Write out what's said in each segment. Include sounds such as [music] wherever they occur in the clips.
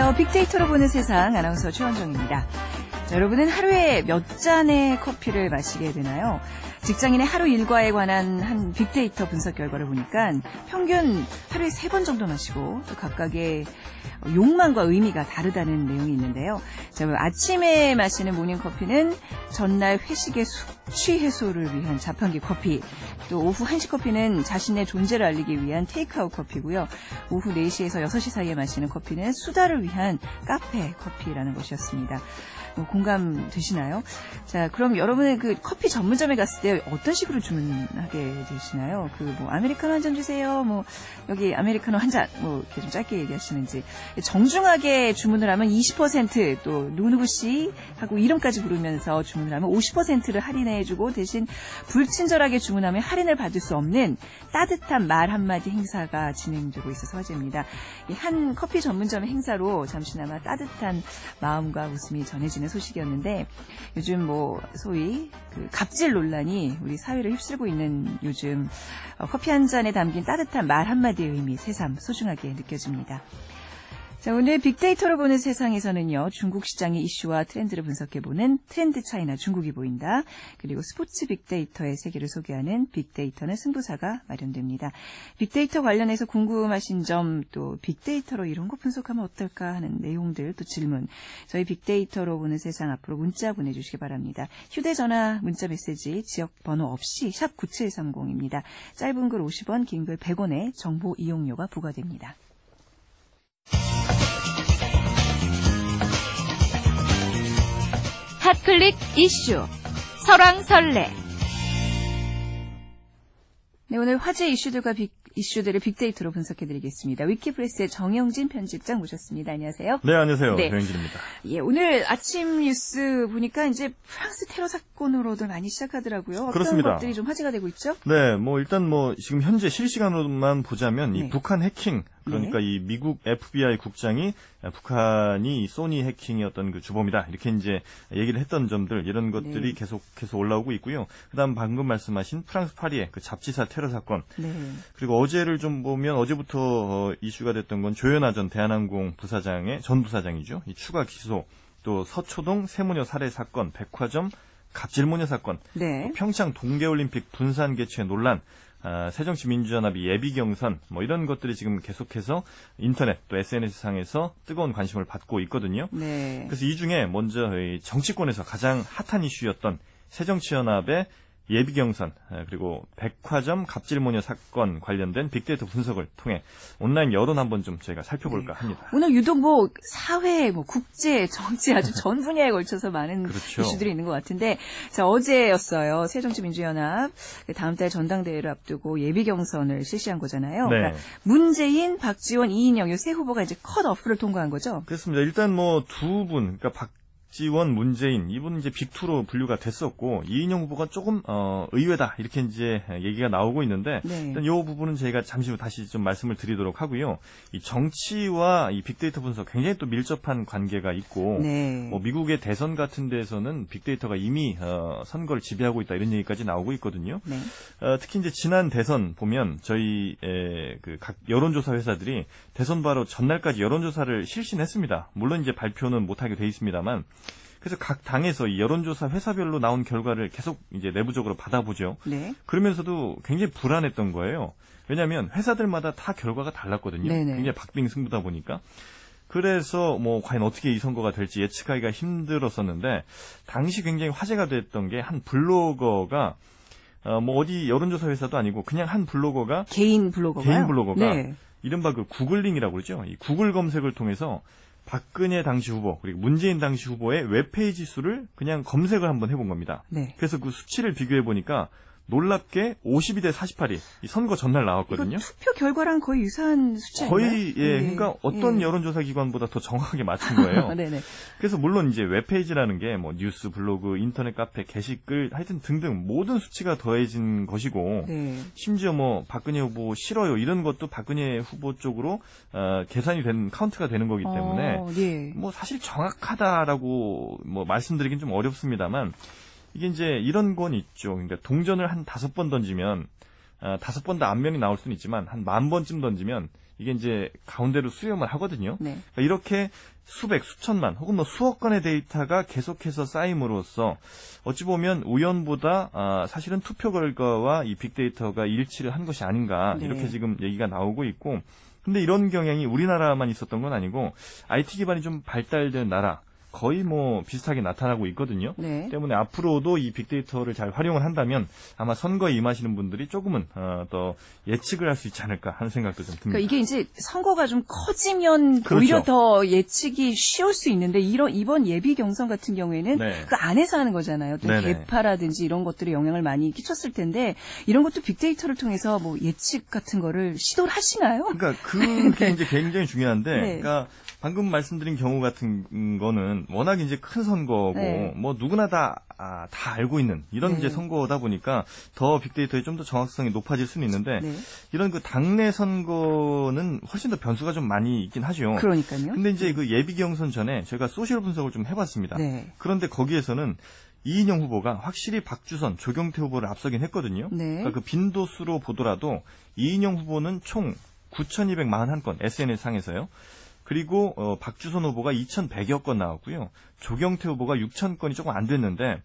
안녕하세요. 빅데이터로 보는 세상 아나운서 최원정입니다. 자, 여러분은 하루에 몇 잔의 커피를 마시게 되나요? 직장인의 하루 일과에 관한 한 빅데이터 분석 결과를 보니까 평균 하루에 세 번 정도 마시고 또 각각의 욕망과 의미가 다르다는 내용이 있는데요. 자, 아침에 마시는 모닝커피는 전날 회식의 숙취 해소를 위한 자판기 커피, 또 오후 한식 커피는 자신의 존재를 알리기 위한 테이크아웃 커피고요. 오후 4시에서 6시 사이에 마시는 커피는 수다를 위한 카페 커피라는 것이었습니다. 뭐 공감되시나요? 자, 그럼 여러분의 그 커피 전문점에 갔을 때 어떤 식으로 주문하게 되시나요? 그 뭐 아메리카노 한 잔 주세요. 뭐 여기 아메리카노 한 잔. 뭐 이렇게 좀 짧게 얘기하시는지. 정중하게 주문을 하면 20%또 누구누구 씨 하고 이름까지 부르면서 주문을 하면 50%를 할인해 주고 대신 불친절하게 주문하면 할인을 받을 수 없는 따뜻한 말 한마디 행사가 진행되고 있어서 화제입니다. 한 커피 전문점 행사로 잠시나마 따뜻한 마음과 웃음이 전해 지는 소식이었는데 요즘 뭐 소위 그 갑질 논란이 우리 사회를 휩쓸고 있는 요즘 어, 커피 한 잔에 담긴 따뜻한 말 한마디의 의미 새삼 소중하게 느껴집니다. 자, 오늘 빅데이터로 보는 세상에서는요, 중국 시장의 이슈와 트렌드를 분석해보는 트렌드 차이나 중국이 보인다. 그리고 스포츠 빅데이터의 세계를 소개하는 빅데이터는 승부사가 마련됩니다. 빅데이터 관련해서 궁금하신 점, 또 빅데이터로 이런 거 분석하면 어떨까 하는 내용들, 또 질문. 저희 빅데이터로 보는 세상 앞으로 문자 보내주시기 바랍니다. 휴대전화, 문자 메시지, 지역 번호 없이 샵 9730입니다. 짧은 글 50원, 긴 글 100원에 정보 이용료가 부과됩니다. 핫클릭 이슈 설왕설래 네, 오늘 화제 이슈들과 빅, 이슈들을 빅데이터로 분석해드리겠습니다. 위키프레스의 정영진 편집장 모셨습니다. 안녕하세요. 네, 안녕하세요. 네. 정영진입니다. 예, 오늘 아침 뉴스 보니까 이제 프랑스 테러 사건으로들 많이 시작하더라고요. 어떤 그렇습니다. 것들이 좀 화제가 되고 있죠? 네, 뭐 일단 뭐 지금 현재 실시간으로만 보자면 이 네. 북한 해킹 그러니까 네. 이 미국 FBI 국장이 북한이 소니 해킹의 어떤 그 주범이다 이렇게 이제 얘기를 했던 점들 이런 것들이 네. 계속해서 올라오고 있고요. 그다음 방금 말씀하신 프랑스 파리의 그 잡지사 테러 사건 네. 그리고 어제를 좀 보면 어제부터 어, 이슈가 됐던 건 조현아 전 대한항공 부사장의 전 부사장이죠. 이 추가 기소 또 서초동 세무녀 살해 사건 백화점 갑질모녀 사건, 네. 평창 동계올림픽 분산 개최 논란, 아, 새정치민주연합이 예비 경선 뭐 이런 것들이 지금 계속해서 인터넷 또 SNS 상에서 뜨거운 관심을 받고 있거든요. 네. 그래서 이 중에 먼저 정치권에서 가장 핫한 이슈였던 새정치연합의 예비 경선 그리고 백화점 갑질모녀 사건 관련된 빅데이터 분석을 통해 온라인 여론 한번 좀 저희가 살펴볼까 네. 합니다. 오늘 유독 뭐 사회, 뭐 국제, 정치 아주 [laughs] 전 분야에 걸쳐서 많은 그렇죠. 이슈들이 있는 것 같은데 자 어제였어요. 새정치민주연합 다음 달 전당대회를 앞두고 예비 경선을 실시한 거잖아요. 네. 그러니까 문재인, 박지원, 이인영 이 세 후보가 이제 컷 어프를 통과한 거죠. 그렇습니다. 일단 뭐 두 분, 그러니까 박 박지원, 문재인 이분 이제 빅투로 분류가 됐었고 이인영 후보가 조금 어, 의외다 이렇게 이제 얘기가 나오고 있는데 네. 일단 이 부분은 저희가 잠시 후 다시 좀 말씀을 드리도록 하고요. 이 정치와 이 빅데이터 분석 굉장히 또 밀접한 관계가 있고 네. 뭐 미국의 대선 같은 데에서는 빅데이터가 이미 어, 선거를 지배하고 있다 이런 얘기까지 나오고 있거든요. 네. 어, 특히 이제 지난 대선 보면 저희 그각 여론조사 회사들이 대선 바로 전날까지 여론조사를 실시했습니다. 물론 이제 발표는 못하게 돼 있습니다만 그래서 각 당에서 이 여론조사 회사별로 나온 결과를 계속 이제 내부적으로 받아보죠. 네. 그러면서도 굉장히 불안했던 거예요. 왜냐하면 회사들마다 다 결과가 달랐거든요. 네네. 굉장히 박빙승부다 보니까. 그래서 뭐 과연 어떻게 이 선거가 될지 예측하기가 힘들었었는데 당시 굉장히 화제가 됐던 게 한 블로거가 어, 뭐 어디 여론조사 회사도 아니고 그냥 한 블로거가 개인 블로거가 개인 블로거가 네. 이른바 그 구글링이라고 그러죠. 이 구글 검색을 통해서 박근혜 당시 후보 그리고 문재인 당시 후보의 웹페이지 수를 그냥 검색을 한번 해본 겁니다. 네. 그래서 그 수치를 비교해 보니까 놀랍게 52대 48이 선거 전날 나왔거든요. 투표 결과랑 거의 유사한 수치인가요? 거의 예, 네. 그러니까 어떤 예. 여론조사 기관보다 더 정확하게 맞춘 거예요. [laughs] 그래서 물론 이제 웹페이지라는 게 뭐 뉴스, 블로그, 인터넷 카페, 게시글 하여튼 등등 모든 수치가 더해진 것이고 네. 심지어 뭐 박근혜 후보 싫어요 이런 것도 박근혜 후보 쪽으로 어, 계산이 된 카운트가 되는 거기 때문에 어, 예. 뭐 사실 정확하다라고 뭐 말씀드리긴 좀 어렵습니다만 이게 이제 이런 건 있죠. 그러니까 동전을 한 다섯 번 던지면 어, 다섯 번 다 앞면이 나올 수는 있지만 한 만 번쯤 던지면 이게 이제 가운데로 수렴을 하거든요. 네. 그러니까 이렇게 수백, 수천만 혹은 뭐 수억 건의 데이터가 계속해서 쌓임으로써 어찌 보면 우연보다 아, 사실은 투표 결과와 이 빅데이터가 일치를 한 것이 아닌가 네. 이렇게 지금 얘기가 나오고 있고 근데 이런 경향이 우리나라만 있었던 건 아니고 IT 기반이 좀 발달된 나라 거의 뭐 비슷하게 나타나고 있거든요. 네. 때문에 앞으로도 이 빅데이터를 잘 활용을 한다면 아마 선거에 임하시는 분들이 조금은 어, 더 예측을 할 수 있지 않을까 하는 생각도 좀 듭니다. 그러니까 이게 이제 선거가 좀 커지면 그렇죠. 오히려 더 예측이 쉬울 수 있는데 이런 이번 예비 경선 같은 경우에는 네. 그 안에서 하는 거잖아요. 또 개파라든지 이런 것들이 영향을 많이 끼쳤을 텐데 이런 것도 빅데이터를 통해서 뭐 예측 같은 거를 시도를 하시나요? 그러니까 그게 [laughs] 네. 이제 굉장히 중요한데, 네. 그러니까 방금 말씀드린 경우 같은 거는 워낙 이제 큰 선거고 네. 뭐 누구나 다, 아, 다 알고 있는 이런 네. 이제 선거다 보니까 더 빅데이터의 좀 더 정확성이 높아질 수는 있는데 네. 이런 그 당내 선거는 훨씬 더 변수가 좀 많이 있긴 하죠. 그러니까요. 근데 이제 그 예비 경선 전에 저희가 소셜 분석을 좀 해봤습니다. 네. 그런데 거기에서는 이인영 후보가 확실히 박주선, 조경태 후보를 앞서긴 했거든요. 네. 그러니까 그 빈도수로 보더라도 이인영 후보는 총 9,241건 SNS 상에서요. 그리고 어, 박주선 후보가 2,100여 건 나왔고요. 조경태 후보가 6천 건이 조금 안 됐는데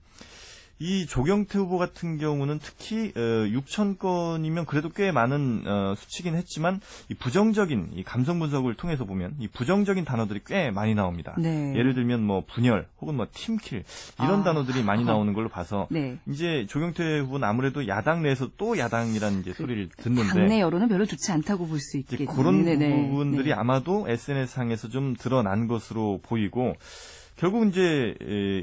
이 조경태 후보 같은 경우는 특히 어, 6천 건이면 그래도 꽤 많은 어, 수치긴 했지만 이 부정적인 이 감성 분석을 통해서 보면 이 부정적인 단어들이 꽤 많이 나옵니다. 네. 예를 들면 뭐 분열 혹은 뭐 팀킬 이런 아. 단어들이 많이 [laughs] 나오는 걸로 봐서 네. 이제 조경태 후보는 아무래도 야당 내에서 또 야당이라는 이제 그, 소리를 듣는데 당내 여론은 별로 좋지 않다고 볼 수 있겠네요. 그런 네네. 부분들이 네. 아마도 SNS 상에서 좀 드러난 것으로 보이고 결국 이제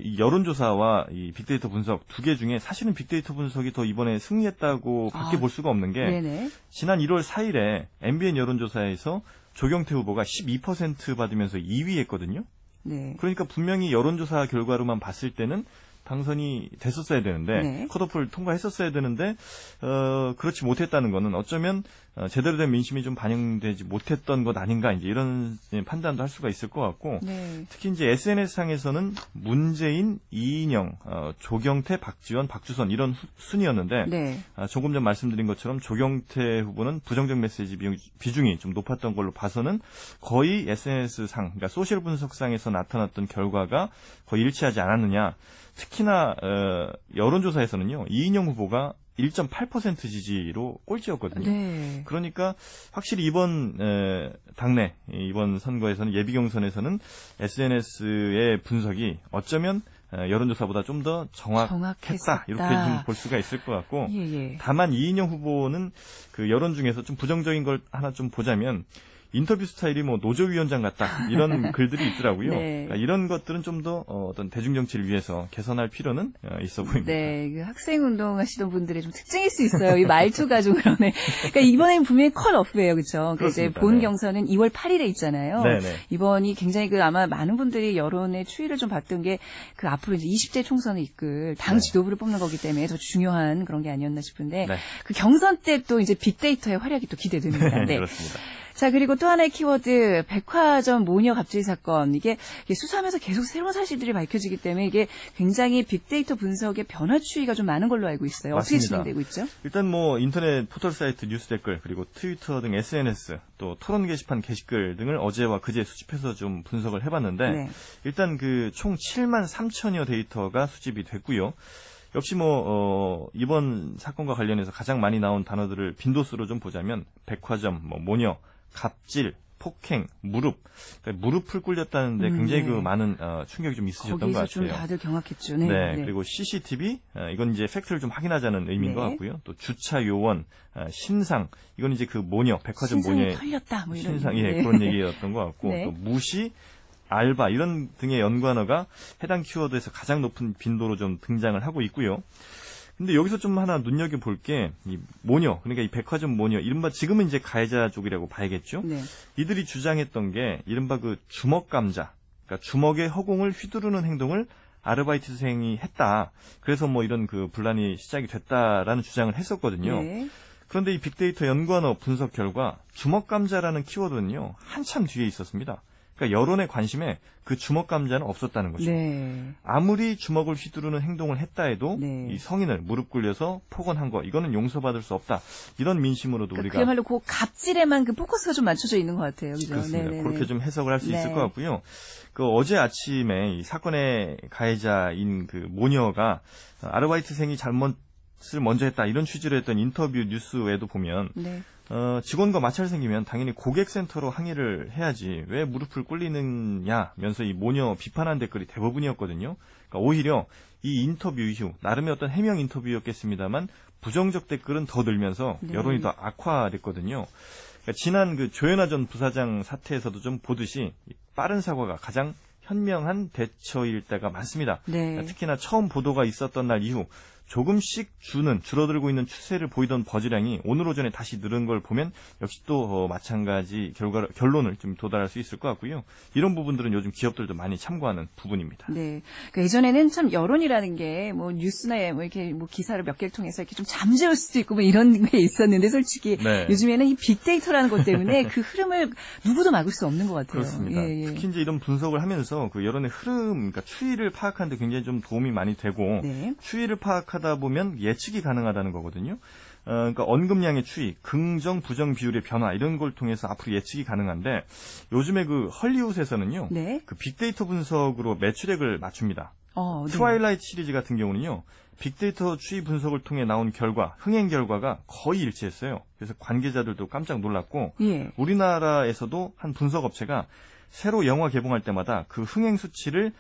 이 여론조사와 이 빅데이터 분석 두 개 중에 사실은 빅데이터 분석이 더 이번에 승리했다고 밖에 아, 볼 수가 없는 게 네네. 지난 1월 4일에 MBN 여론조사에서 조경태 후보가 12% 받으면서 2위 했거든요. 네. 그러니까 분명히 여론조사 결과로만 봤을 때는 당선이 됐었어야 되는데 네. 컷오프를 통과했었어야 되는데 어, 그렇지 못했다는 거는 어쩌면 어, 제대로 된 민심이 좀 반영되지 못했던 것 아닌가 이제 이런 판단도 할 수가 있을 것 같고 네. 특히 이제 SNS 상에서는 문재인, 이인영, 어, 조경태, 박지원, 박주선 이런 후, 순이었는데 네. 아, 조금 전 말씀드린 것처럼 조경태 후보는 부정적 메시지 비중 이 좀 높았던 걸로 봐서는 거의 SNS 상 그러니까 소셜 분석 상에서 나타났던 결과가 거의 일치하지 않았느냐. 특히나 어, 여론조사에서는요 이인영 후보가 1.8% 지지로 꼴찌였거든요. 네. 그러니까 확실히 이번 에, 당내 이번 선거에서는 예비 경선에서는 SNS의 분석이 어쩌면 여론조사보다 좀 더 정확했다 이렇게 좀 볼 수가 있을 것 같고 예, 예. 다만 이인영 후보는 그 여론 중에서 좀 부정적인 걸 하나 좀 보자면 인터뷰 스타일이 뭐 노조위원장 같다 이런 [laughs] 글들이 있더라고요. 네. 그러니까 이런 것들은 좀 더 어, 떤 대중 정치를 위해서 개선할 필요는 어, 있어 보입니다. 네, 그 학생 운동하시던 분들의 좀 특징일 수 있어요. 이 말투가 좀 그러네. 그러니까 이번엔 분명히 컬오프예요, 그렇죠? 그러니까 이제 본 네. 경선은 2월 8일에 있잖아요. 네네. 네. 이번이 굉장히 그 아마 많은 분들이 여론의 추이를 좀 봤던 게 그 앞으로 이제 20대 총선을 이끌 당 네. 지도부를 뽑는 거기 때문에 더 중요한 그런 게 아니었나 싶은데 네. 그 경선 때 또 이제 빅데이터의 활약이 또 기대됩니다. [laughs] 네, 그렇습니다. 자, 그리고 또 하나의 키워드, 백화점 모녀 갑질 사건. 이게 수사하면서 계속 새로운 사실들이 밝혀지기 때문에 이게 굉장히 빅데이터 분석의 변화 추이가 좀 많은 걸로 알고 있어요. 맞습니다. 어떻게 진행되고 있죠? 일단 뭐 인터넷 포털 사이트 뉴스 댓글 그리고 트위터 등 SNS 또 토론 게시판 게시글 등을 어제와 그제 수집해서 좀 분석을 해봤는데 네. 일단 그 총 7만 3천여 데이터가 수집이 됐고요. 역시 뭐 어, 이번 사건과 관련해서 가장 많이 나온 단어들을 빈도수로 좀 보자면 백화점, 뭐 모녀, 갑질, 폭행, 무릎, 그러니까 무릎을 꿇렸다는데 음, 굉장히 네. 그 많은 어, 충격이 좀 있으셨던 것 같아요. 좀 다들 경악했죠. 네. 네, 네. 그리고 CCTV 어, 이건 이제 팩트를 좀 확인하자는 의미인 네. 것 같고요. 또 주차 요원, 어, 신상 이건 이제 그 모녀, 백화점 모녀의 털렸다, 뭐 이런 신상, 예, 그런 얘기였던 것 같고 네. 또 무시, 알바 이런 등의 연관어가 해당 키워드에서 가장 높은 빈도로 좀 등장을 하고 있고요. 근데 여기서 좀 하나 눈여겨 볼게이 모녀 그러니까 이 백화점 모녀 이른바 지금은 이제 가해자 쪽이라고 봐야겠죠. 네. 이들이 주장했던 게 이른바 그 주먹 감자 그러니까 주먹의 허공을 휘두르는 행동을 아르바이트생이 했다. 그래서 뭐 이런 그 분란이 시작이 됐다라는 주장을 했었거든요. 네. 그런데 이 빅데이터 연관어 분석 결과 주먹 감자라는 키워드는요 한참 뒤에 있었습니다. 그러니까 여론의 관심에 그 주먹 감자는 없었다는 거죠. 네. 아무리 주먹을 휘두르는 행동을 했다 해도 네. 이 성인을 무릎 꿇려서 폭언한 거 이거는 용서받을 수 없다. 이런 민심으로도 그러니까 우리가 그야말로 그 갑질에만 그 포커스가 좀 맞춰져 있는 것 같아요. 그죠? 그렇습니다. 네네네. 그렇게 좀 해석을 할 수 있을 네. 것 같고요. 그 어제 아침에 이 사건의 가해자인 그 모녀가 아르바이트생이 잘못 을 먼저 했다 이런 취지로 했던 인터뷰 뉴스에도 보면 네. 어, 직원과 마찰 생기면 당연히 고객센터로 항의를 해야지 왜 무릎을 꿇리느냐면서 이 모녀 비판한 댓글이 대부분이었거든요. 그러니까 오히려 이 인터뷰 이후 나름의 어떤 해명 인터뷰였겠습니다만 부정적 댓글은 더 늘면서 네. 여론이 더 악화됐거든요. 그러니까 지난 그 조현아 전 부사장 사태에서도 좀 보듯이 빠른 사과가 가장 현명한 대처일 때가 많습니다. 네. 그러니까 특히나 처음 보도가 있었던 날 이후 조금씩 주는 줄어들고 있는 추세를 보이던 버즈량이 오늘 오전에 다시 늘은 걸 보면 역시 또 어, 마찬가지 결과 결론을 좀 도달할 수 있을 것 같고요. 이런 부분들은 요즘 기업들도 많이 참고하는 부분입니다. 네. 그 예전에는 참 여론이라는 게 뭐 뉴스나 뭐 이렇게 뭐 기사를 몇 개를 통해서 이렇게 좀 잠재울 수도 있고 뭐 이런 게 있었는데 솔직히 네. 요즘에는 이 빅데이터라는 것 때문에 그 흐름을 누구도 막을 수 없는 것 같아요. 그렇습니다. 예, 예. 특히 이제 이런 분석을 하면서 그 여론의 흐름, 그러니까 추이를 파악하는데 굉장히 좀 도움이 많이 되고 네. 추이를 파악하다 하다 보면 예측이 가능하다는 거거든요. 어, 그러니까 언급량의 추이, 긍정, 부정 비율의 변화 이런 걸 통해서 앞으로 예측이 가능한데 요즘에 그 헐리우드에서는요, 네? 그 빅데이터 분석으로 매출액을 맞춥니다. 어, 네. Twilight 시리즈 같은 경우는요, 빅데이터 추이 분석을 통해 나온 결과, 흥행 결과가 거의 일치했어요. 그래서 관계자들도 깜짝 놀랐고, 예. 우리나라에서도 한 분석 업체가 새로 영화 개봉할 때마다 그 흥행 수치를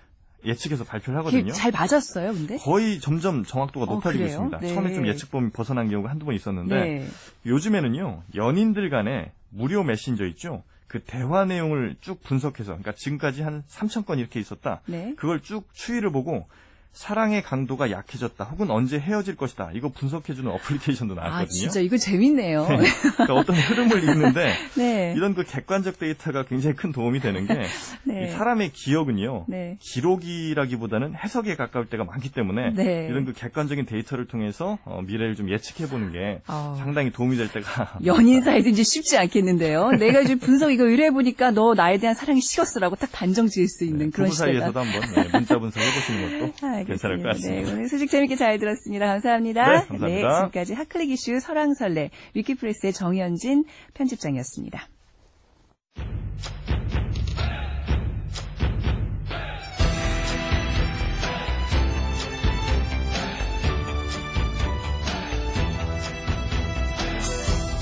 예측해서 발표를 하거든요. 잘 맞았어요, 근데? 거의 점점 정확도가 어, 높아지고 어, 있습니다. 네. 처음에 좀 예측 범위 벗어난 경우가 한두 번 있었는데 네. 요즘에는요 연인들 간에 무료 메신저 있죠. 그 대화 내용을 쭉 분석해서 그러니까 지금까지 한 3천 건 이렇게 있었다. 네. 그걸 쭉 추이를 보고 사랑의 강도가 약해졌다 혹은 언제 헤어질 것이다 이거 분석해주는 어플리케이션도 아, 나왔거든요. 아 진짜 이거 재밌네요. 네. 그러니까 어떤 흐름을 읽는데 [laughs] 네. 이런 그 객관적 데이터가 굉장히 큰 도움이 되는 게 [laughs] 네. 사람의 기억은요 네. 기록이라기보다는 해석에 가까울 때가 많기 때문에 네. 이런 그 객관적인 데이터를 통해서 어, 미래를 좀 예측해 보는 게 어. 상당히 도움이 될 때가 [laughs] 연인 사이도 이제 쉽지 않겠는데요. 내가 이제 분석 이거 의뢰해 보니까 너 나에 대한 사랑이 식었어라고 딱 단정 지을 수 있는 네, 그런 시대가. 사이에서도 한번 문자 분석 해 보시는 것도. 아, 괜찮을 것 같습니다. 네, 오늘 소식 재밌게 잘 들었습니다. 감사합니다. 네, 감사합니다. 네, 지금까지 핫클릭 이슈 설왕설래 위키프레스의 정현진 편집장이었습니다.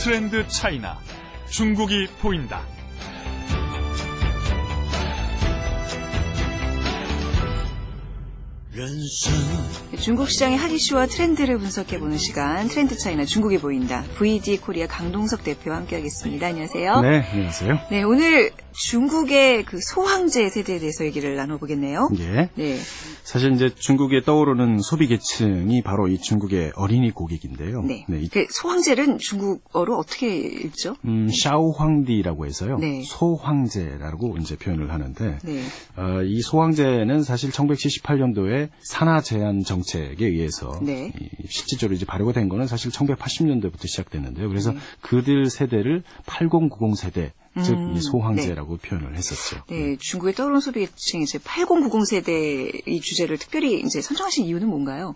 트렌드 차이나 중국이 보인다. 중국 시장의 핫 이슈와 트렌드를 분석해보는 시간 트렌드 차이나 중국에 보인다. VD 코리아 강동석 대표와 함께하겠습니다. 안녕하세요. 네, 안녕하세요. 네, 오늘 중국의 그 소황제 세대에 대해서 얘기를 나눠보겠네요. 예. 네. 사실 이제 중국에 떠오르는 소비 계층이 바로 이 중국의 어린이 고객인데요. 네. 네. 그 소황제는 중국어로 어떻게 읽죠? 음, 샤오황디라고 해서요. 네. 소황제라고 이제 표현을 하는데, 네. 어, 이 소황제는 사실 1978년도에 산하 제한 정책에 의해서 네. 실질적으로 이제 발효가 된 거는 사실 1980년대부터 시작됐는데요. 그래서 네. 그들 세대를 8090 세대 즉, 음, 이 소황제라고 네. 표현을 했었죠. 네, 중국의 떠오른 소비층 이제 8090 세대 이 주제를 특별히 이제 선정하신 이유는 뭔가요?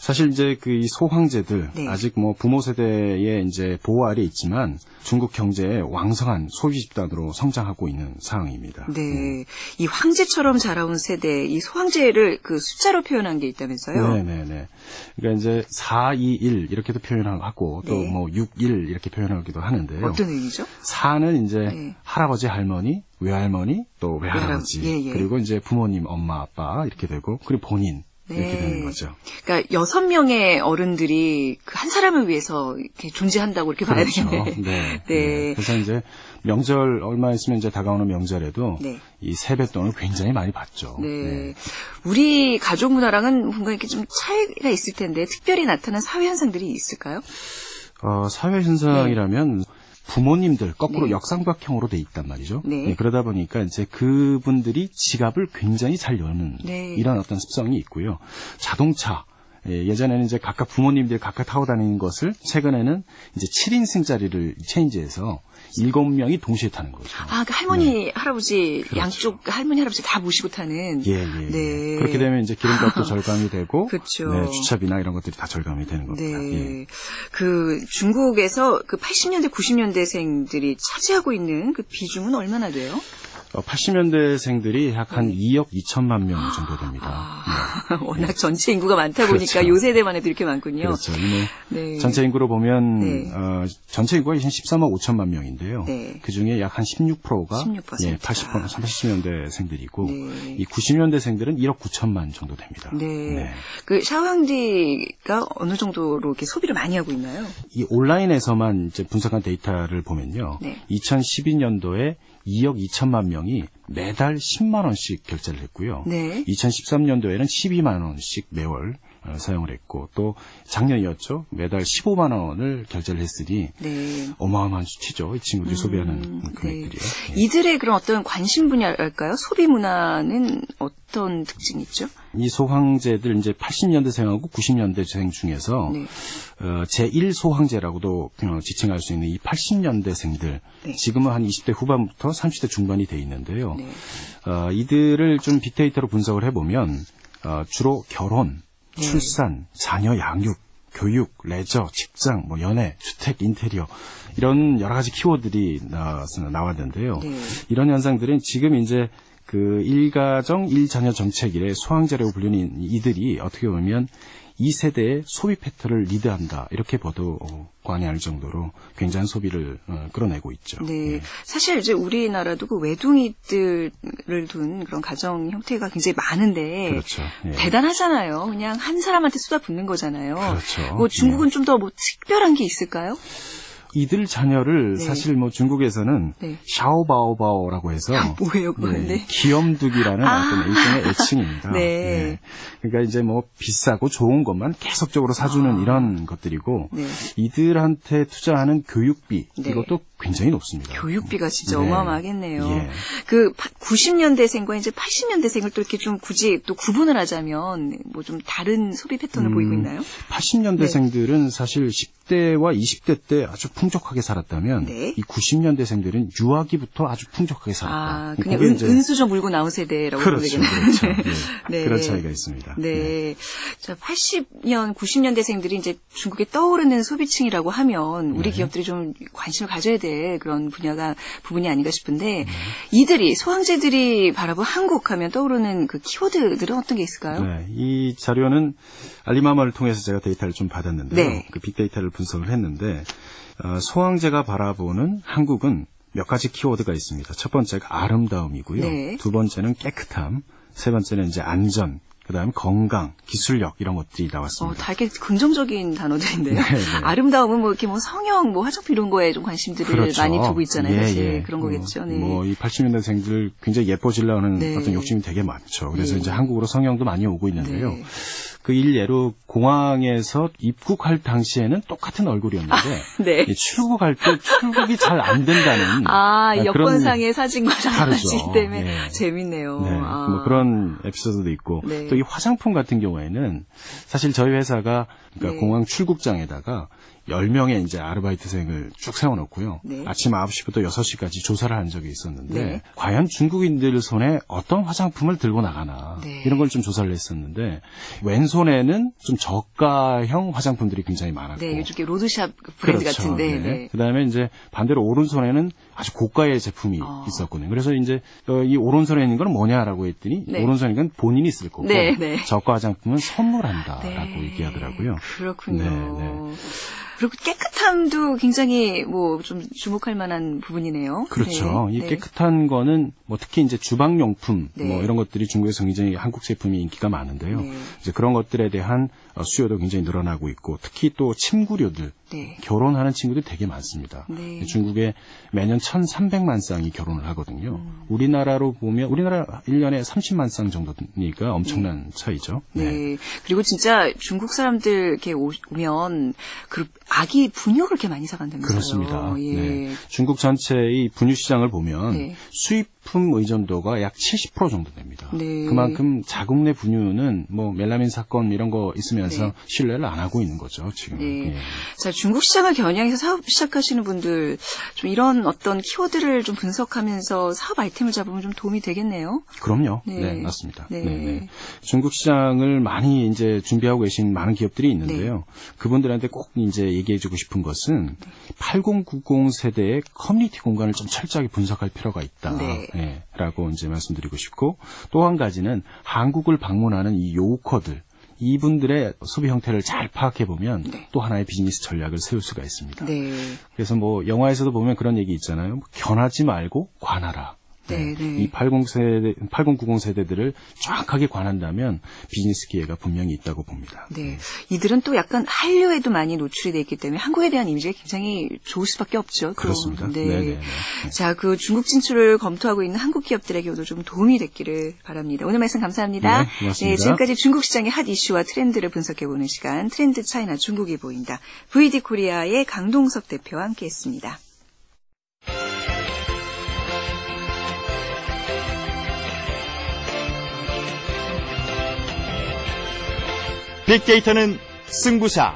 사실 이제 그 이 소황제들 네. 아직 뭐 부모 세대에 이제 보호 아래 있지만 중국 경제의 왕성한 소비 집단으로 성장하고 있는 상황입니다. 네. 네. 이 황제처럼 자라온 세대, 이 소황제를 그 숫자로 표현한 게 있다면서요? 네네네. 네, 네. 그러니까 이제 4, 2, 1 이렇게도 표현하고 또뭐 6, 1 이렇게 표현하기도 하는데요. 어떤 의미죠? 4는 이제 네. 할아버지, 할머니, 외할머니, 또 외할아버지, 예, 예. 그리고 이제 부모님, 엄마, 아빠 이렇게 되고 그리고 본인 네. 이렇게 되는 거죠. 그러니까 여섯 명의 어른들이 그 한 사람을 위해서 이렇게 존재한다고 이렇게 그렇죠. 봐야 되겠네. 네. [laughs] 네. 네. 그래서 이제 명절 얼마 있으면 이제 다가오는 명절에도 네. 이 세뱃돈을 굉장히 많이 받죠. 네. 네. 우리 가족 문화랑은 뭔가 이렇게 좀 차이가 있을 텐데 특별히 나타난 사회 현상들이 있을까요? 어, 사회 현상이라면 네. 부모님들 거꾸로 네. 역삼각형으로 돼 있단 말이죠. 네. 네, 그러다 보니까 이제 그분들이 지갑을 굉장히 잘 여는 네. 이런 어떤 습성이 있고요. 자동차 예, 예전에는 이제 각각 부모님들이 각각 타고 다니는 것을 최근에는 이제 7인 승자리를 체인지해서 일곱 명이 동시에 타는 거죠. 아, 그 할머니, 네. 할아버지 그렇죠. 양쪽 할머니, 할아버지 다 모시고 타는. 예, 예. 예. 네. 그렇게 되면 이제 기름값도 [laughs] 절감이 되고, 그렇죠. 네, 주차비나 이런 것들이 다 절감이 되는 겁니다. 네. 예. 그 중국에서 그 80년대, 90년대생들이 차지하고 있는 그 비중은 얼마나 돼요? 80년대생들이 약한 2억 2천만 명 정도 됩니다. 아, 네. [laughs] 워낙 전체 인구가 많다 보니까 그렇죠. 요 세대만 해도 이렇게 많군요. 그렇죠. 네. 전체 인구로 보면 네. 어, 전체 인구가 13억 5천만 명인데요. 네. 그 중에 약 한 16%가 16%. 예, 80, 30년대생들이고 이 90년대생들은 1억 9천만 정도 됩니다. 네. 그 샤오항디가 어느 정도로 이렇게 소비를 많이 하고 있나요? 이 온라인에서만 분석한 데이터를 보면요. 2012년도에 2억 2천만 명이 매달 10만 원씩 결제를 했고요. 네. 2013년도에는 12만 원씩 매월 어, 사용을 했고 또 작년이었죠 매달 15만 원을 결제를 했으니 네. 어마어마한 수치죠 이 친구들이 음, 소비하는 네. 금액들이요. 네. 이들의 그런 어떤 관심 분야랄까요? 소비 문화는 어떤 특징이 있죠? 이 소황제들 이제 80년대생하고 90년대생 중에서 네. 어, 제1 소황제라고도 어, 지칭할 수 있는 이 80년대생들 네. 지금은 한 20대 후반부터 30대 중반이 돼 있는데요. 네. 어, 이들을 좀 빅데이터로 분석을 해보면 어, 주로 결혼 네. 출산, 자녀 양육, 교육, 레저, 직장, 뭐 연애, 주택, 인테리어 이런 여러 가지 키워드들이 나왔는데요. 네. 이런 현상들은 지금 이제 그 일가정 일자녀 정책일의 소황제라고 불리는 이들이 어떻게 보면 이 세대의 소비 패턴을 리드한다 이렇게 봐도 과언이 아닐 정도로 굉장한 소비를 어, 끌어내고 있죠. 네, 네. 사실 이제 우리나라도 그 외동이들을 둔 그런 가정 형태가 굉장히 많은데 그렇죠. 예. 대단하잖아요. 그냥 한 사람한테 쏟아붓는 거잖아요. 그렇죠. 뭐 중국은 예. 좀더 뭐 특별한 게 있을까요? 이들 자녀를 네. 사실 뭐 중국에서는 네. 샤오바오바오라고 해서 아, 뭐예요, 네, 네. 귀염두기라는 아. 어떤 일종의 애칭입니다. 네. 네. 그러니까 이제 뭐 비싸고 좋은 것만 계속적으로 사주는 아. 이런 것들이고 네. 이들한테 투자하는 교육비 네. 이것도 굉장히 높습니다. 교육비가 진짜 네. 어마어마하겠네요. 예. 그 90년대생과 이제 80년대생을 또 이렇게 좀 굳이 또 구분을 하자면 뭐 좀 다른 소비 패턴을 음, 보이고 있나요? 80년대생들은 사실 10 대와 20대 때 아주 풍족하게 살았다면 네. 이 90년대생들은 유아기부터 아주 풍족하게 살았다. 아, 그냥 은, 은수 좀 물고 나온 세대라고 그렇죠, 그렇죠. 네. [laughs] 네. 그런 차이가 있습니다. 네. 네. 자, 80년, 90년대생들이 이제 중국에 떠오르는 소비층이라고 하면 우리 네. 기업들이 좀 관심을 가져야 될 그런 분야가 부분이 아닌가 싶은데 네. 이들이 소황제들이 바라본 한국 하면 떠오르는 그 키워드들은 어떤 게 있을까요? 네. 이 자료는 알리마마를 통해서 제가 데이터를 좀 받았는데요. 네. 그 빅데이터를 분석을 했는데 어, 소황제가 바라보는 한국은 몇 가지 키워드가 있습니다. 첫 번째가 아름다움이고요. 네. 두 번째는 깨끗함, 세 번째는 이제 안전, 그다음에 건강, 기술력 이런 것들이 나왔습니다. 어, 다 이렇게 긍정적인 단어들인데요. 네, 네. [laughs] 아름다움은 뭐 이렇게 뭐 성형, 뭐 화장품 이런 거에 좀 관심들을 그렇죠. 많이 두고 있잖아요. 예, 예. 그런 거겠죠. 네. 뭐이 80년대생들 굉장히 예뻐지려는 네. 어떤 욕심이 되게 많죠. 그래서 네. 이제 한국으로 성형도 많이 오고 있는데요. 네. 그 일예로 공항에서 입국할 당시에는 똑같은 얼굴이었는데 아, [laughs] 네. 출국할 때 출국이 잘 안 된다는 [laughs] 아 여권상의 사진과 달라지기 때문에 네. 재밌네요. 네. 아. 뭐 그런 에피소드도 있고 네. 또이 화장품 같은 경우에는 사실 저희 회사가 그러니까 네. 공항 출국장에다가 10명의 이제 아르바이트생을 쭉 세워놓고요. 네. 아침 9시부터 6시까지 조사를 한 적이 있었는데 네. 과연 중국인들 손에 어떤 화장품을 들고 나가나 네. 이런 걸 좀 조사를 했었는데 왼손에는 좀 저가형 화장품들이 굉장히 많았고 네, 이렇게 로드샵 브랜드 그렇죠. 같은데 네. 네. 그다음에 이제 반대로 오른손에는 아주 고가의 제품이 어. 있었거든요. 그래서 이제 어, 이 오른손에 있는 건 뭐냐라고 했더니 네. 오른손에 있는 건 본인이 쓸 거고 저가 화장품은 선물한다라고 얘기하더라고요. 그렇군요. 그리고 깨끗함도 굉장히 뭐 좀 주목할 만한 부분이네요. 그렇죠. 네. 이 네. 깨끗한 거는 뭐 특히 이제 주방 용품 네. 뭐 이런 것들이 중국에서 굉장히 한국 제품이 인기가 많은데요. 네. 이제 그런 것들에 대한 어, 수요도 굉장히 늘어나고 있고 특히 또 침구류들 네. 결혼하는 친구들이 되게 많습니다. 네. 중국에 매년 1,300만 쌍이 결혼을 하거든요. 음. 우리나라로 보면 우리나라 1년에 30만 쌍 정도니까 엄청난 네. 차이죠. 네. 네. 그리고 진짜 중국 사람들 이렇게 오면 그 아기 분유를 이렇게 많이 사간다면서요. 그렇습니다. 예. 네. 중국 전체의 분유 시장을 보면 네. 수입 식품 의존도가 약 70% 정도 됩니다. 네. 그만큼 자국 내 분유는 뭐 멜라민 사건 이런 거 있으면서 네. 신뢰를 안 하고 있는 거죠, 지금. 네. 예. 자, 중국 시장을 겨냥해서 사업 시작하시는 분들 좀 이런 어떤 키워드를 좀 분석하면서 사업 아이템을 잡으면 좀 도움이 되겠네요. 그럼요. 네, 네 맞습니다. 네. 네. 중국 시장을 많이 이제 준비하고 계신 많은 기업들이 있는데요. 그분들한테 꼭 이제 얘기해 주고 싶은 것은 8090 세대의 커뮤니티 공간을 좀 철저하게 분석할 필요가 있다. 네. 네. 라고 이제 말씀드리고 싶고 또 한 가지는 한국을 방문하는 이 요커들 이분들의 소비 형태를 잘 파악해 보면 네. 또 하나의 비즈니스 전략을 세울 수가 있습니다. 네. 그래서 뭐 영화에서도 보면 그런 얘기 있잖아요. 견하지 말고 관하라. 네, 네. 이 80 세대, 8090 세대들을 정확하게 관한다면 비즈니스 기회가 분명히 있다고 봅니다. 네. 이들은 또 약간 한류에도 많이 노출이 돼 있기 때문에 한국에 대한 이미지가 굉장히 좋을 수밖에 없죠. 그렇습니다. 네. 네네. 네. 자, 그 중국 진출을 검토하고 있는 한국 기업들에게도 좀 도움이 됐기를 바랍니다. 오늘 말씀 감사합니다. 네, 고맙습니다. 네, 지금까지 중국 시장의 핫 이슈와 트렌드를 분석해 보는 시간 트렌드 차이나 중국이 보인다. VD 코리아의 강동석 대표와 함께했습니다. 빅데이터는 승부사.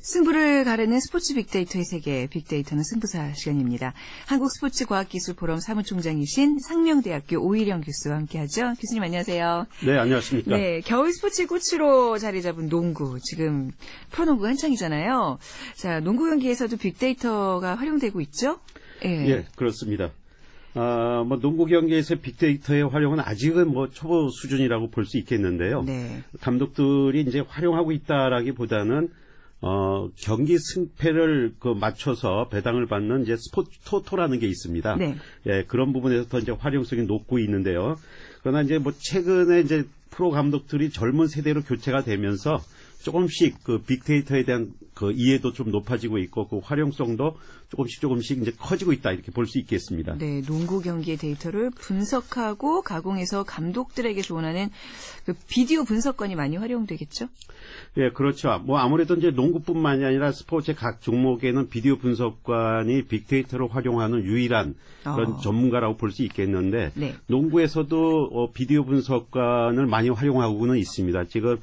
승부를 가르는 스포츠 빅데이터의 세계, 빅데이터는 승부사 시간입니다. 한국 스포츠 과학기술 포럼 사무총장이신 상명대학교 오일영 교수와 함께하죠. 교수님 안녕하세요. 네, 안녕하십니까. 네, 겨울 스포츠 꽃으로 자리 잡은 농구. 지금 프로농구 한창이잖아요. 자, 농구 경기에서도 빅데이터가 활용되고 있죠? 예, 예 그렇습니다. 아, 뭐 농구 경기에서 빅데이터의 활용은 아직은 뭐 초보 수준이라고 볼 수 있겠는데요. 네. 감독들이 이제 활용하고 있다라기보다는 어, 경기 승패를 그 맞춰서 배당을 받는 이제 스포츠 토토라는 게 있습니다. 네. 예, 그런 부분에서 더 이제 활용성이 높고 있는데요. 그러나 이제 뭐 최근에 이제 프로 감독들이 젊은 세대로 교체가 되면서 조금씩 그 빅데이터에 대한 그 이해도 좀 높아지고 있고 그 활용성도 조금씩 조금씩 이제 커지고 있다 이렇게 볼 수 있겠습니다. 네, 농구 경기의 데이터를 분석하고 가공해서 감독들에게 조언하는 그 비디오 분석관이 많이 활용되겠죠? 예, 그렇죠. 뭐 아무래도 이제 농구뿐만이 아니라 스포츠의 각 종목에는 비디오 분석관이 빅데이터를 활용하는 유일한 그런 어. 전문가라고 볼 수 있겠는데 네. 농구에서도 어, 비디오 분석관을 많이 활용하고는 있습니다. 지금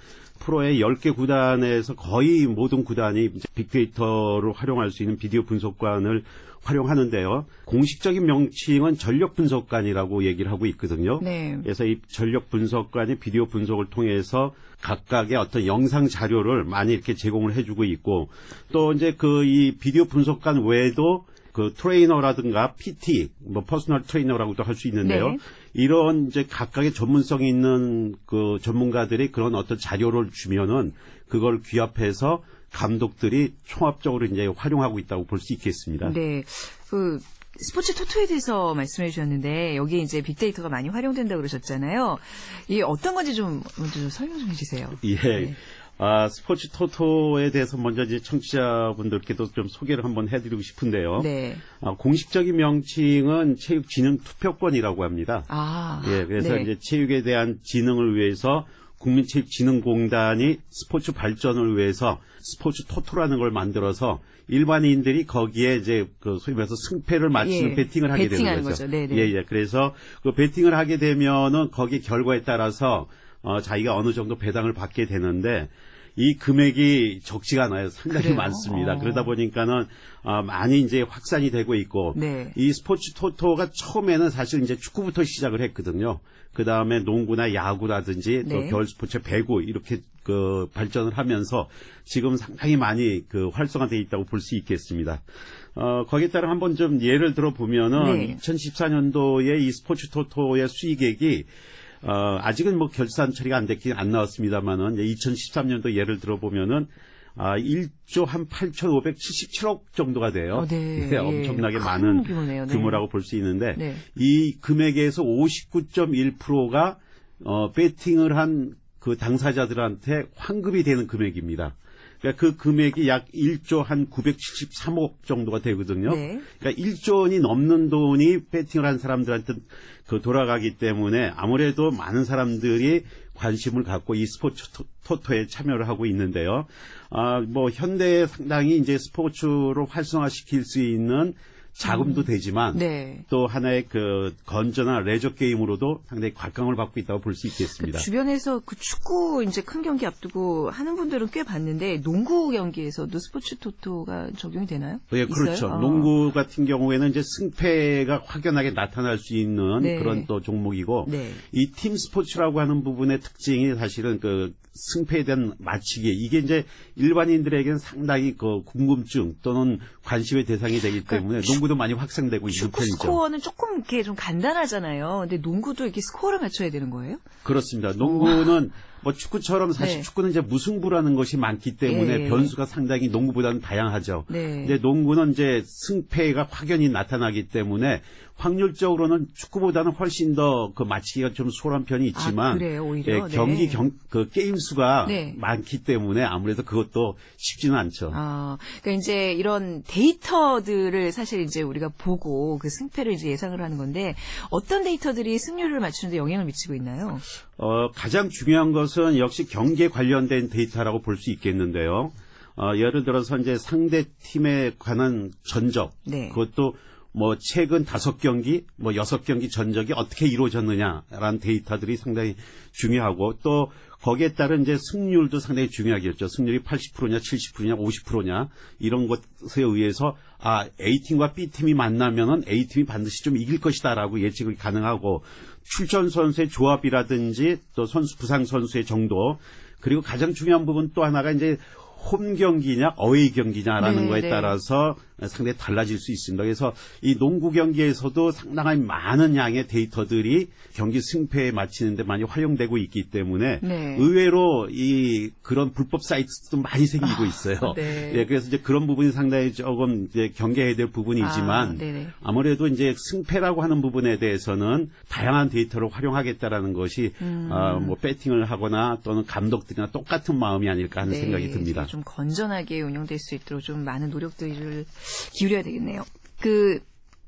프로의 10개 구단에서 거의 모든 구단이 빅데이터를 활용할 수 있는 비디오 분석관을 활용하는데요. 공식적인 명칭은 전력 분석관이라고 얘기를 하고 있거든요. 네. 그래서 이 전력 분석관이 비디오 분석을 통해서 각각의 어떤 영상 자료를 많이 이렇게 제공을 해주고 있고 또 이제 그 이 비디오 분석관 외에도 그 트레이너라든가 PT, 뭐 personal 트레이너라고도 할 수 있는데요. 네. 이런 이제 각각의 전문성이 있는 그 전문가들이 그런 어떤 자료를 주면은 그걸 귀합해서 감독들이 총합적으로 이제 활용하고 있다고 볼 수 있겠습니다. 네. 그 스포츠 토토에 대해서 말씀해 주셨는데 여기에 이제 빅데이터가 많이 활용된다고 그러셨잖아요. 이게 어떤 건지 좀 먼저 좀 설명 좀 해주세요. 예. 네. 아, 스포츠 토토에 대해서 먼저 이제 청취자분들께도 좀 소개를 한번 해드리고 싶은데요. 네. 아, 공식적인 명칭은 체육진흥투표권이라고 합니다. 아. 예, 그래서 네. 이제 체육에 대한 진흥을 위해서 국민체육진흥공단이 스포츠 발전을 위해서 스포츠 토토라는 걸 만들어서 일반인들이 거기에 이제 그 소위 말해서 승패를 맞추는 예, 베팅을 하게 되는 거죠. 거죠. 예, 예. 그래서 그 베팅을 하게 되면은 거기 결과에 따라서 어, 자기가 어느 정도 배당을 받게 되는데 이 금액이 적지가 않아요. 상당히 그래요? 많습니다. 어. 그러다 보니까는 어, 많이 이제 확산이 되고 있고 네. 이 스포츠 토토가 처음에는 사실 이제 축구부터 시작을 했거든요. 그 다음에 농구나 야구라든지 네. 또 겨울 스포츠 배구 이렇게 그 발전을 하면서 지금 상당히 많이 그 활성화되어 있다고 볼 수 있겠습니다. 어, 거기에 따라 한번 좀 예를 들어 보면은 네. 2014년도에 이 스포츠 토토의 수익액이 어, 아직은 뭐 결산 처리가 안 됐긴 안 나왔습니다만은 2013년도 예를 들어 보면은 아, 1조 한 8,577억 정도가 돼요. 어, 네. 네, 엄청나게 많은 규모네요. 네. 규모라고 볼 수 있는데 네. 이 금액에서 59.1%가 어, 배팅을 한 그 당사자들한테 환급이 되는 금액입니다. 그러니까 그 금액이 약 1조 한 973억 정도가 되거든요. 네. 그러니까 1조 원이 넘는 돈이 배팅을 한 사람들한테 그 돌아가기 때문에 아무래도 많은 사람들이 관심을 갖고 이 스포츠 토토에 참여를 하고 있는데요. 아, 뭐 현대에 상당히 이제 스포츠로 활성화시킬 수 있는 자금도 음. 되지만 네. 또 하나의 그 건전한 레저 게임으로도 상당히 곽강을 받고 있다고 볼 수 있겠습니다. 그 주변에서 그 축구 이제 큰 경기 앞두고 하는 분들은 꽤 봤는데 농구 경기에서도 스포츠 토토가 적용이 되나요? 네, 그렇죠. 아. 농구 같은 경우에는 이제 승패가 확연하게 나타날 수 있는 네. 그런 또 종목이고 네. 이팀 스포츠라고 하는 부분의 특징이 사실은 그 승패에 대한 맞추기 이게 이제 일반인들에게는 상당히 그 궁금증 또는 관심의 대상이 되기 그러니까 때문에 그러니까 농구도 많이 확산되고 있는 편이죠. 스코어는 조금 이렇게 좀 간단하잖아요. 근데 농구도 이렇게 스코어를 맞춰야 되는 거예요? 그렇습니다. 농구는 뭐 축구처럼 사실 네. 축구는 이제 무승부라는 것이 많기 때문에 네. 변수가 상당히 농구보다는 다양하죠. 네. 근데 농구는 이제 승패가 확연히 나타나기 때문에 확률적으로는 축구보다는 훨씬 더 그 맞히기가 좀 수월한 편이 있지만 아, 그래요, 오히려? 예, 경기 네. 경, 그 게임 수가 네. 많기 때문에 아무래도 그것도 쉽지는 않죠. 아, 그러니까 이제 이런 데이터들을 사실 이제 우리가 보고 그 승패를 이제 예상을 하는 건데 어떤 데이터들이 승률을 맞추는데 영향을 미치고 있나요? 어, 가장 중요한 것은 역시 경기에 관련된 데이터라고 볼 수 있겠는데요. 어, 예를 들어서 이제 상대 팀에 관한 전적, 네. 그것도 뭐 최근 다섯 경기, 뭐 여섯 경기 전적이 어떻게 이루어졌느냐라는 데이터들이 상당히 중요하고 또 거기에 따른 이제 승률도 상당히 중요하겠죠. 승률이 80%냐, 70%냐, 50%냐 이런 것에 의해서 아 A 팀과 B 팀이 만나면은 A 팀이 반드시 좀 이길 것이다라고 예측이 가능하고 출전 선수의 조합이라든지 또 선수 부상 선수의 정도 그리고 가장 중요한 부분 또 하나가 이제 홈 경기냐 어웨이 경기냐라는 네, 거에 네. 따라서 상당히 달라질 수 있습니다. 그래서 이 농구 경기에서도 상당한 많은 양의 데이터들이 경기 승패에 맞추는데 많이 활용되고 있기 때문에 네. 의외로 이 그런 불법 사이트도 많이 생기고 아, 있어요. 아, 네. 예, 그래서 이제 그런 부분이 상당히 조금 이제 경계해야 될 부분이지만 아무래도 이제 승패라고 하는 부분에 대해서는 다양한 데이터를 활용하겠다라는 것이 음. 어, 뭐 배팅을 하거나 또는 감독들이나 똑같은 마음이 아닐까 하는 네, 생각이 듭니다. 좀 건전하게 운영될 수 있도록 좀 많은 노력들을 기울여야 되겠네요. 그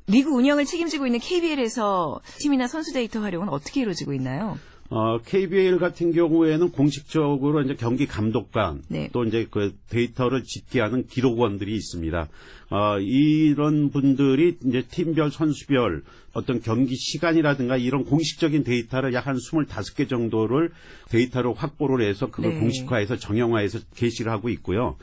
리그 운영을 책임지고 있는 KBL에서 팀이나 선수 데이터 활용은 어떻게 이루어지고 있나요? 어, KBL 같은 경우에는 공식적으로 이제 경기 감독관 네. 또 이제 그 데이터를 집계하는 기록원들이 있습니다. 어, 이런 분들이 이제 팀별 선수별 어떤 경기 시간이라든가 이런 공식적인 데이터를 약 한 25개 정도를 데이터로 확보를 해서 그걸 네. 공식화해서 정형화해서 게시를 하고 있고요.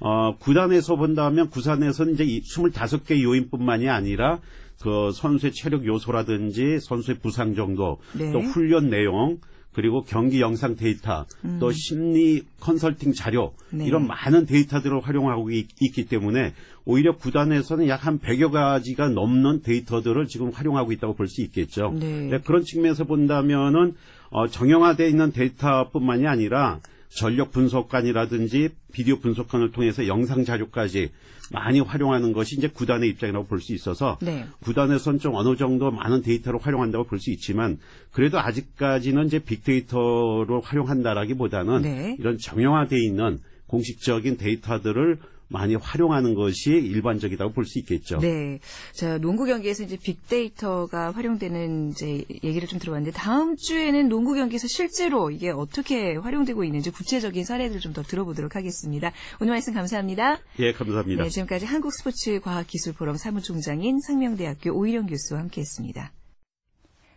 어, 구단에서 본다면 구단에서는 이제 25개 요인뿐만이 아니라 그 선수의 체력 요소라든지 선수의 부상 정도, 네. 또 훈련 내용, 그리고 경기 영상 데이터, 음. 또 심리 컨설팅 자료 네. 이런 많은 데이터들을 활용하고 있, 기 때문에 오히려 구단에서는 약 한 100여 가지가 넘는 데이터들을 지금 활용하고 있다고 볼 수 있겠죠. 네. 그런 측면에서 본다면은 어, 정형화되어 있는 데이터뿐만이 아니라 전력 분석관이라든지 비디오 분석관을 통해서 영상 자료까지 많이 활용하는 것이 이제 구단의 입장이라고 볼 수 있어서 네. 구단에선 좀 어느 정도 많은 데이터를 활용한다고 볼 수 있지만 그래도 아직까지는 이제 빅데이터로 활용한다라기보다는 네. 이런 정형화되어 있는 공식적인 데이터들을 많이 활용하는 것이 일반적이라고 볼 수 있겠죠. 네. 자, 농구 경기에서 이제 빅데이터가 활용되는 이제 얘기를 좀 들어봤는데 다음 주에는 농구 경기에서 실제로 이게 어떻게 활용되고 있는지 구체적인 사례를 좀더 들어보도록 하겠습니다. 오늘 말씀 감사합니다. 예, 감사합니다. 네, 지금까지 한국스포츠과학기술포럼 사무총장인 상명대학교 오일영 교수와 함께했습니다.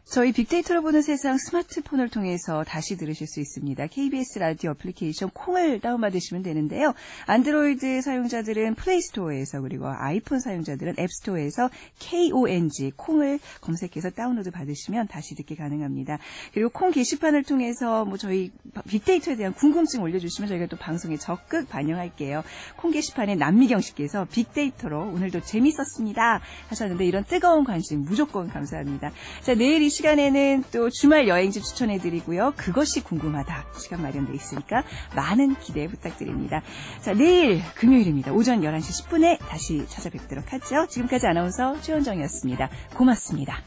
저희 빅데이터로 보는 세상 스마트폰을 통해서 다시 들으실 수 있습니다. KBS 라디오 어플리케이션 콩을 다운받으시면 되는데요. 안드로이드 사용자들은 플레이스토어에서 그리고 아이폰 사용자들은 앱스토어에서 KONG 콩을 검색해서 다운로드 받으시면 다시 듣기 가능합니다. 그리고 콩 게시판을 통해서 뭐 저희 빅데이터에 대한 궁금증 올려주시면 저희가 또 방송에 적극 반영할게요. 콩 게시판에 남미경 씨께서 빅데이터로 오늘도 재밌었습니다 하셨는데 이런 뜨거운 관심 무조건 감사합니다. 자 내일 이 시간에는 또 주말 여행지 추천해드리고요. 그것이 궁금하다. 시간 마련돼 있으니까 많은 기대 부탁드립니다. 자, 내일 금요일입니다. 오전 11시 10분에 다시 찾아뵙도록 하죠. 지금까지 아나운서 최원정이었습니다. 고맙습니다.